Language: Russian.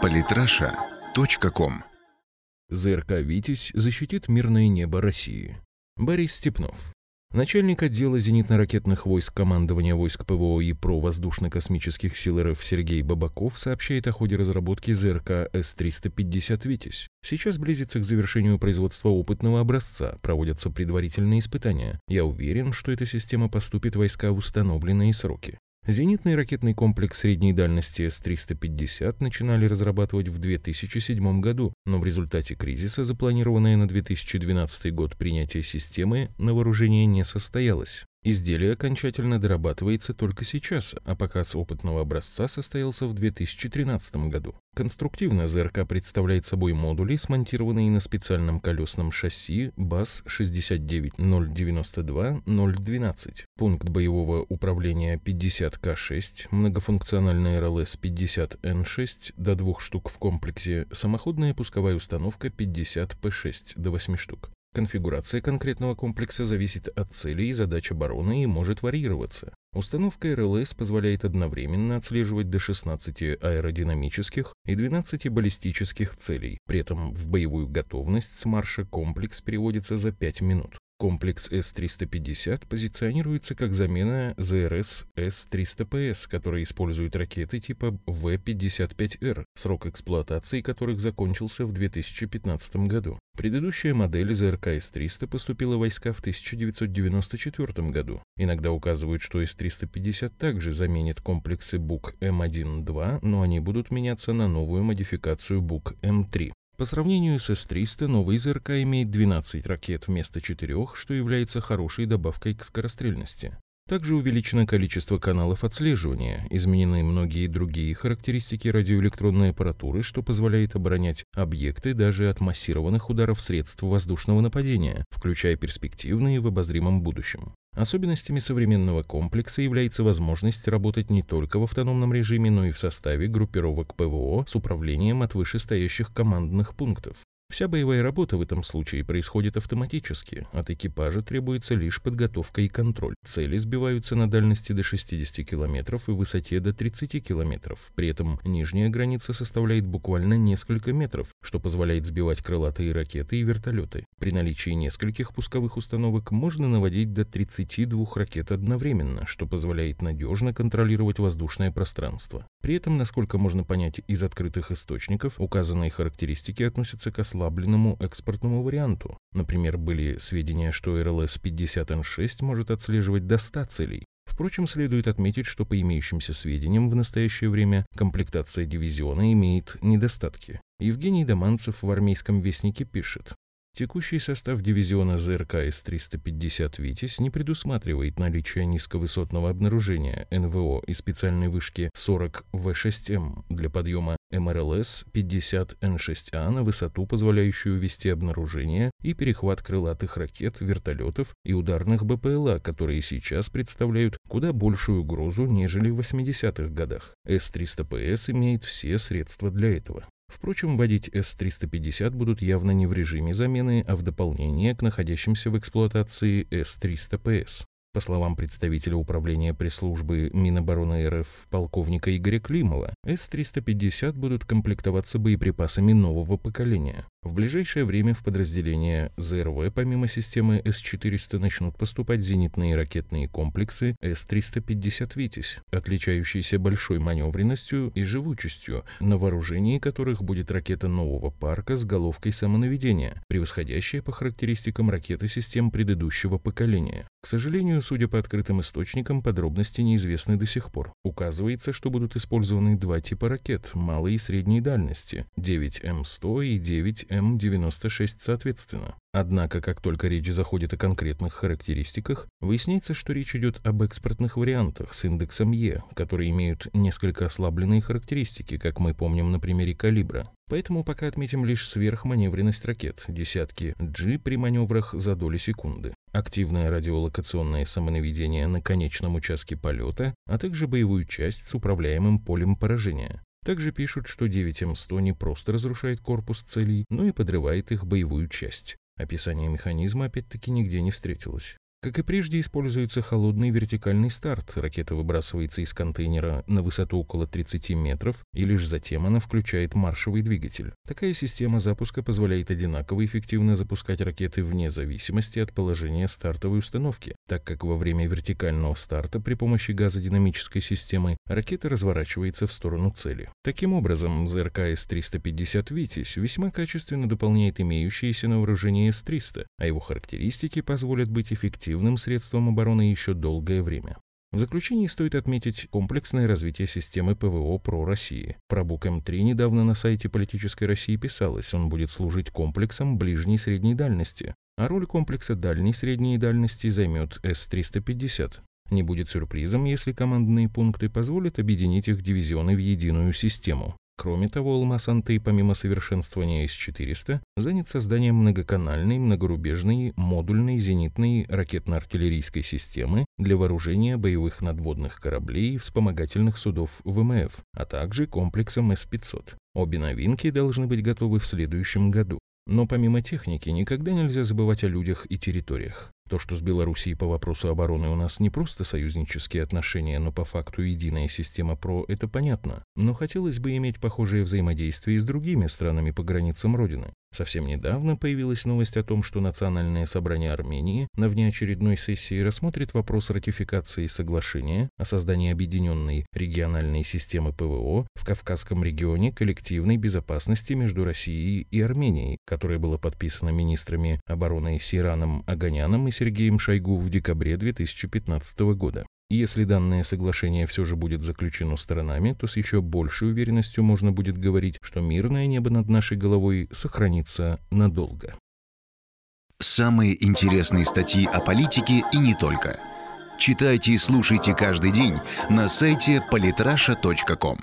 Политраша.ком ЗРК «Витязь» защитит мирное небо России. Борис Степнов. Начальник отдела зенитно-ракетных войск командования войск ПВО и ПРО воздушно-космических сил РФ Сергей Бабаков сообщает о ходе разработки ЗРК С-350 «Витязь». Сейчас близится к завершению производства опытного образца, проводятся предварительные испытания. Я уверен, что эта система поступит в войска в установленные сроки. Зенитный ракетный комплекс средней дальности С-350 начинали разрабатывать в 2007 году, но в результате кризиса запланированное на 2012 год принятие системы на вооружение не состоялось. Изделие окончательно дорабатывается только сейчас, а показ опытного образца состоялся в 2013 году. Конструктивно ЗРК представляет собой модули, смонтированные на специальном колесном шасси БАС-69092-012. Пункт боевого управления 50К6, многофункциональная РЛС 50Н6 до двух штук в комплексе, самоходная пусковая установка 50П6 до 8 штук. Конфигурация конкретного комплекса зависит от цели и задач обороны и может варьироваться. Установка РЛС позволяет одновременно отслеживать до 16 аэродинамических и 12 баллистических целей. При этом в боевую готовность с марша комплекс переводится за 5 минут. Комплекс С-350 позиционируется как замена ЗРС С-300ПС, который использует ракеты типа В-55Р, срок эксплуатации которых закончился в 2015 году. Предыдущая модель ЗРК С-300 поступила в войска в 1994 году. Иногда указывают, что С-350 также заменит комплексы БУК М1-2, но они будут меняться на новую модификацию БУК М3. По сравнению с С-300, новый ЗРК имеет 12 ракет вместо 4, что является хорошей добавкой к скорострельности. Также увеличено количество каналов отслеживания, изменены многие другие характеристики радиоэлектронной аппаратуры, что позволяет оборонять объекты даже от массированных ударов средств воздушного нападения, включая перспективные в обозримом будущем. Особенностями современного комплекса является возможность работать не только в автономном режиме, но и в составе группировок ПВО с управлением от вышестоящих командных пунктов. Вся боевая работа в этом случае происходит автоматически. От экипажа требуется лишь подготовка и контроль. Цели сбиваются на дальности до 60 км и высоте до 30 км. При этом нижняя граница составляет буквально несколько метров, что позволяет сбивать крылатые ракеты и вертолеты. При наличии нескольких пусковых установок можно наводить до 32 ракет одновременно, что позволяет надежно контролировать воздушное пространство. При этом, насколько можно понять из открытых источников, указанные характеристики относятся к ослабленному экспортному варианту. Например, были сведения, что РЛС-50Н6 может отслеживать до 100 целей. Впрочем, следует отметить, что по имеющимся сведениям в настоящее время комплектация дивизиона имеет недостатки. Евгений Доманцев в армейском вестнике пишет, Текущий состав дивизиона ЗРК С-350 «Витязь» не предусматривает наличие низковысотного обнаружения НВО и специальной вышки 40 В6М для подъема МРЛС 50 Н6А на высоту, позволяющую вести обнаружение и перехват крылатых ракет, вертолетов и ударных БПЛА, которые сейчас представляют куда большую угрозу, нежели в 80-х годах. С-300ПС имеет все средства для этого. Впрочем, водить С-350 будут явно не в режиме замены, а в дополнение к находящимся в эксплуатации С-300ПС. По словам представителя управления пресс-службы Минобороны РФ полковника Игоря Климова, С-350 будут комплектоваться боеприпасами нового поколения. В ближайшее время в подразделение ЗРВ помимо системы С-400 начнут поступать зенитные ракетные комплексы С-350 «Витязь», отличающиеся большой маневренностью и живучестью, на вооружении которых будет ракета нового парка с головкой самонаведения, превосходящая по характеристикам ракеты систем предыдущего поколения. К сожалению, судя по открытым источникам, подробности неизвестны до сих пор. Указывается, что будут использованы два типа ракет малой и средней дальности – 9М100 и 9 М96 соответственно. Однако, как только речь заходит о конкретных характеристиках, выясняется, что речь идет об экспортных вариантах с индексом Е, которые имеют несколько ослабленные характеристики, как мы помним на примере калибра. Поэтому пока отметим лишь сверхманевренность ракет, десятки G при маневрах за доли секунды, активное радиолокационное самонаведение на конечном участке полета, а также боевую часть с управляемым полем поражения. Также пишут, что 9М100 не просто разрушает корпус целей, но и подрывает их боевую часть. Описание механизма опять-таки нигде не встретилось. Как и прежде, используется холодный вертикальный старт. Ракета выбрасывается из контейнера на высоту около 30 метров, и лишь затем она включает маршевый двигатель. Такая система запуска позволяет одинаково эффективно запускать ракеты вне зависимости от положения стартовой установки, так как во время вертикального старта при помощи газодинамической системы ракета разворачивается в сторону цели. Таким образом, ЗРК С-350 «Витязь» весьма качественно дополняет имеющиеся на вооружении С-300, а его характеристики позволят быть эффективными эффективным средством обороны еще долгое время. В заключении стоит отметить комплексное развитие системы ПВО про России. Про БУК М3 недавно на сайте политической России писалось, он будет служить комплексом ближней и средней дальности, а роль комплекса дальней средней дальности займет С-350. Не будет сюрпризом, если командные пункты позволят объединить их дивизионы в единую систему. Кроме того, Алмаз-Антей, помимо совершенствования С-400, занят созданием многоканальной, многорубежной, модульной зенитной ракетно-артиллерийской системы для вооружения боевых надводных кораблей и вспомогательных судов ВМФ, а также комплексом С-500. Обе новинки должны быть готовы в следующем году. Но помимо техники, никогда нельзя забывать о людях и территориях. То, что с Белоруссией по вопросу обороны у нас не просто союзнические отношения, но по факту единая система ПРО, это понятно. Но хотелось бы иметь похожее взаимодействие с другими странами по границам Родины. Совсем недавно появилась новость о том, что Национальное собрание Армении на внеочередной сессии рассмотрит вопрос ратификации соглашения о создании объединенной региональной системы ПВО в Кавказском регионе коллективной безопасности между Россией и Арменией, которое было подписано министрами обороны Сираном Аганяном и Сергеем Шойгу в декабре 2015 года. Если данное соглашение все же будет заключено сторонами, то с еще большей уверенностью можно будет говорить, что мирное небо над нашей головой сохранится надолго. Самые интересные статьи о политике и не только. Читайте и слушайте каждый день на сайте polytrasha.com.